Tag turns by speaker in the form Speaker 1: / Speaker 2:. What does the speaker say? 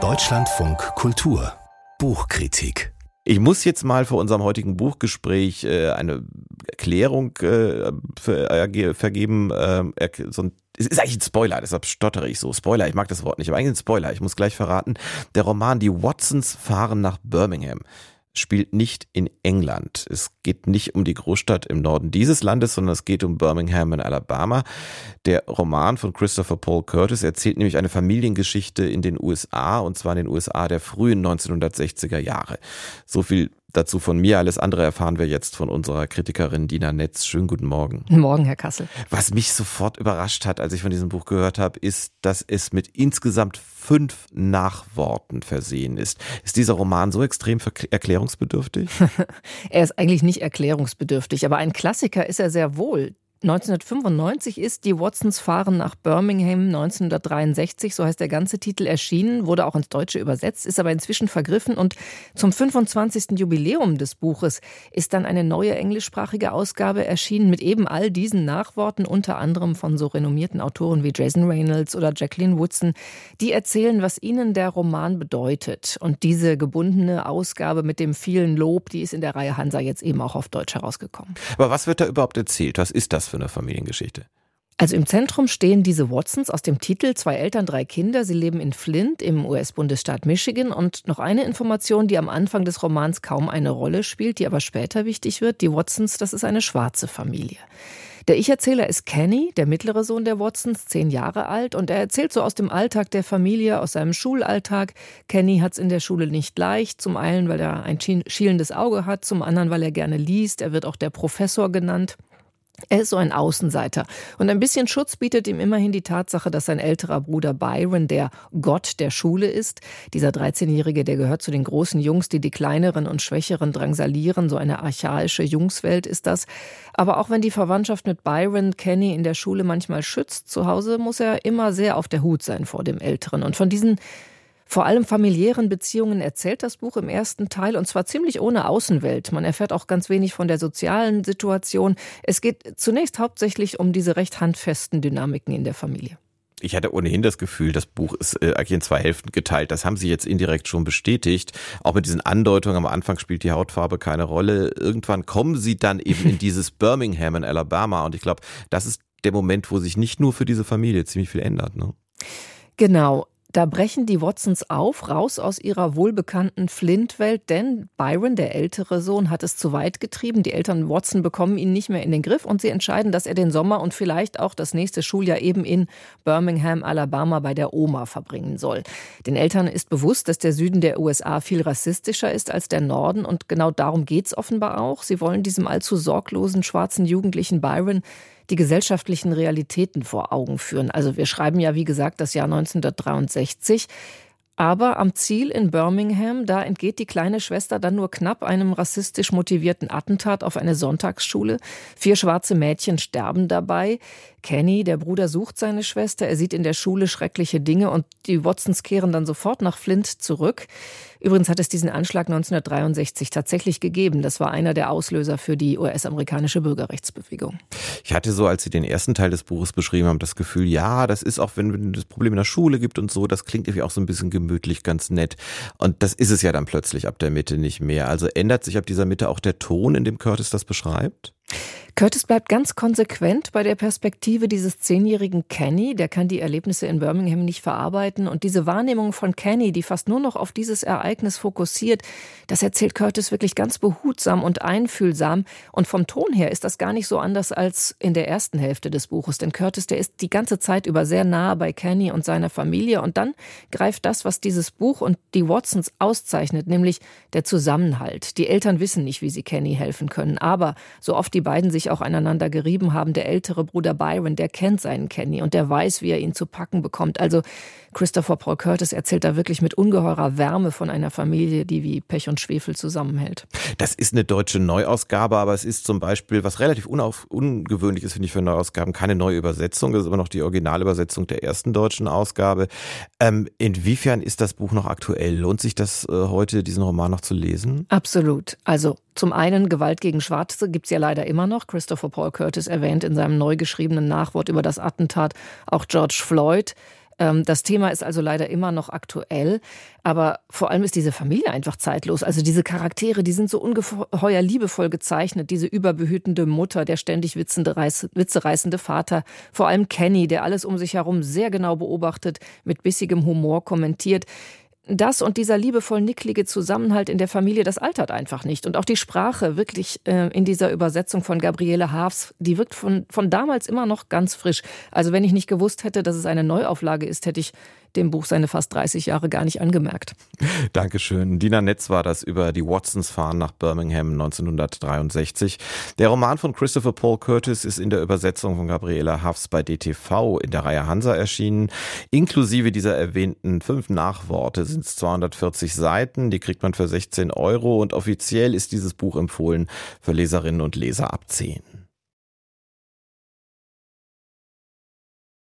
Speaker 1: Deutschlandfunk Kultur Buchkritik
Speaker 2: ich muss jetzt mal vor unserem heutigen Buchgespräch äh, eine Erklärung äh, äh, vergeben. Es ist eigentlich ein Spoiler, deshalb stottere ich so. Spoiler, ich mag das Wort nicht, aber eigentlich ein Spoiler. Ich muss gleich verraten. Der Roman Die Watsons fahren nach Birmingham spielt nicht in England. Es geht nicht um die Großstadt im Norden dieses Landes, sondern es geht um Birmingham in Alabama. Der Roman von Christopher Paul Curtis erzählt nämlich eine Familiengeschichte in den USA, und zwar in den USA der frühen 1960er Jahre. So viel Dazu von mir. Alles andere erfahren wir jetzt von unserer Kritikerin Dina Netz. Schönen guten Morgen.
Speaker 3: Morgen, Herr Kassel.
Speaker 2: Was mich sofort überrascht hat, als ich von diesem Buch gehört habe, ist, dass es mit insgesamt fünf Nachworten versehen ist. Ist dieser Roman so extrem erklärungsbedürftig?
Speaker 3: er ist eigentlich nicht erklärungsbedürftig, aber ein Klassiker ist er sehr wohl. 1995 ist Die Watsons fahren nach Birmingham 1963, so heißt der ganze Titel, erschienen, wurde auch ins Deutsche übersetzt, ist aber inzwischen vergriffen und zum 25. Jubiläum des Buches ist dann eine neue englischsprachige Ausgabe erschienen mit eben all diesen Nachworten, unter anderem von so renommierten Autoren wie Jason Reynolds oder Jacqueline Woodson, die erzählen, was ihnen der Roman bedeutet. Und diese gebundene Ausgabe mit dem vielen Lob, die ist in der Reihe Hansa jetzt eben auch auf Deutsch herausgekommen.
Speaker 2: Aber was wird da überhaupt erzählt? Was ist das? Für eine Familiengeschichte?
Speaker 3: Also im Zentrum stehen diese Watsons aus dem Titel, zwei Eltern, drei Kinder. Sie leben in Flint im US-Bundesstaat Michigan. Und noch eine Information, die am Anfang des Romans kaum eine Rolle spielt, die aber später wichtig wird. Die Watsons, das ist eine schwarze Familie. Der Ich-Erzähler ist Kenny, der mittlere Sohn der Watsons, zehn Jahre alt, und er erzählt so aus dem Alltag der Familie, aus seinem Schulalltag. Kenny hat es in der Schule nicht leicht, zum einen, weil er ein schielendes Auge hat, zum anderen, weil er gerne liest. Er wird auch der Professor genannt. Er ist so ein Außenseiter. Und ein bisschen Schutz bietet ihm immerhin die Tatsache, dass sein älterer Bruder Byron der Gott der Schule ist. Dieser 13-Jährige, der gehört zu den großen Jungs, die die kleineren und schwächeren drangsalieren. So eine archaische Jungswelt ist das. Aber auch wenn die Verwandtschaft mit Byron Kenny in der Schule manchmal schützt, zu Hause muss er immer sehr auf der Hut sein vor dem Älteren. Und von diesen vor allem familiären Beziehungen erzählt das Buch im ersten Teil und zwar ziemlich ohne Außenwelt. Man erfährt auch ganz wenig von der sozialen Situation. Es geht zunächst hauptsächlich um diese recht handfesten Dynamiken in der Familie.
Speaker 2: Ich hatte ohnehin das Gefühl, das Buch ist äh, eigentlich in zwei Hälften geteilt. Das haben Sie jetzt indirekt schon bestätigt. Auch mit diesen Andeutungen am Anfang spielt die Hautfarbe keine Rolle. Irgendwann kommen Sie dann eben in dieses Birmingham in Alabama. Und ich glaube, das ist der Moment, wo sich nicht nur für diese Familie ziemlich viel ändert. Ne?
Speaker 3: Genau. Da brechen die Watsons auf, raus aus ihrer wohlbekannten Flint-Welt, denn Byron, der ältere Sohn, hat es zu weit getrieben. Die Eltern Watson bekommen ihn nicht mehr in den Griff und sie entscheiden, dass er den Sommer und vielleicht auch das nächste Schuljahr eben in Birmingham, Alabama bei der Oma verbringen soll. Den Eltern ist bewusst, dass der Süden der USA viel rassistischer ist als der Norden und genau darum geht's offenbar auch. Sie wollen diesem allzu sorglosen schwarzen Jugendlichen Byron die gesellschaftlichen Realitäten vor Augen führen. Also wir schreiben ja, wie gesagt, das Jahr 1963. Aber am Ziel in Birmingham, da entgeht die kleine Schwester dann nur knapp einem rassistisch motivierten Attentat auf eine Sonntagsschule. Vier schwarze Mädchen sterben dabei. Kenny, der Bruder, sucht seine Schwester. Er sieht in der Schule schreckliche Dinge und die Watsons kehren dann sofort nach Flint zurück. Übrigens hat es diesen Anschlag 1963 tatsächlich gegeben. Das war einer der Auslöser für die US-amerikanische Bürgerrechtsbewegung.
Speaker 2: Ich hatte so, als Sie den ersten Teil des Buches beschrieben haben, das Gefühl, ja, das ist auch, wenn es Probleme in der Schule gibt und so, das klingt irgendwie auch so ein bisschen gemütlich, ganz nett. Und das ist es ja dann plötzlich ab der Mitte nicht mehr. Also ändert sich ab dieser Mitte auch der Ton, in dem Curtis das beschreibt?
Speaker 3: Curtis bleibt ganz konsequent bei der Perspektive dieses zehnjährigen Kenny. Der kann die Erlebnisse in Birmingham nicht verarbeiten. Und diese Wahrnehmung von Kenny, die fast nur noch auf dieses Ereignis fokussiert, das erzählt Curtis wirklich ganz behutsam und einfühlsam. Und vom Ton her ist das gar nicht so anders als in der ersten Hälfte des Buches. Denn Curtis, der ist die ganze Zeit über sehr nah bei Kenny und seiner Familie. Und dann greift das, was dieses Buch und die Watsons auszeichnet, nämlich der Zusammenhalt. Die Eltern wissen nicht, wie sie Kenny helfen können. Aber so oft die beiden sich auch aneinander gerieben haben. Der ältere Bruder Byron, der kennt seinen Kenny und der weiß, wie er ihn zu packen bekommt. Also Christopher Paul Curtis erzählt da wirklich mit ungeheurer Wärme von einer Familie, die wie Pech und Schwefel zusammenhält.
Speaker 2: Das ist eine deutsche Neuausgabe, aber es ist zum Beispiel, was relativ unauf, ungewöhnlich ist, finde ich, für Neuausgaben, keine neue Übersetzung. Das ist aber noch die Originalübersetzung der ersten deutschen Ausgabe. Ähm, inwiefern ist das Buch noch aktuell? Lohnt sich das äh, heute, diesen Roman noch zu lesen?
Speaker 3: Absolut. Also zum einen Gewalt gegen Schwarze gibt es ja leider immer noch. Christopher Paul Curtis erwähnt in seinem neu geschriebenen Nachwort über das Attentat auch George Floyd. Ähm, das Thema ist also leider immer noch aktuell, aber vor allem ist diese Familie einfach zeitlos. Also diese Charaktere, die sind so ungeheuer liebevoll gezeichnet. Diese überbehütende Mutter, der ständig witzende, witzereißende Vater, vor allem Kenny, der alles um sich herum sehr genau beobachtet, mit bissigem Humor kommentiert das und dieser liebevoll nicklige Zusammenhalt in der Familie, das altert einfach nicht. Und auch die Sprache wirklich äh, in dieser Übersetzung von Gabriele Haafs, die wirkt von, von damals immer noch ganz frisch. Also wenn ich nicht gewusst hätte, dass es eine Neuauflage ist, hätte ich dem Buch seine fast 30 Jahre gar nicht angemerkt.
Speaker 2: Dankeschön. Dina Netz war das über die Watsons fahren nach Birmingham 1963. Der Roman von Christopher Paul Curtis ist in der Übersetzung von Gabriela Hafs bei DTV in der Reihe Hansa erschienen. Inklusive dieser erwähnten fünf Nachworte sind es 240 Seiten. Die kriegt man für 16 Euro und offiziell ist dieses Buch empfohlen für Leserinnen und Leser ab 10.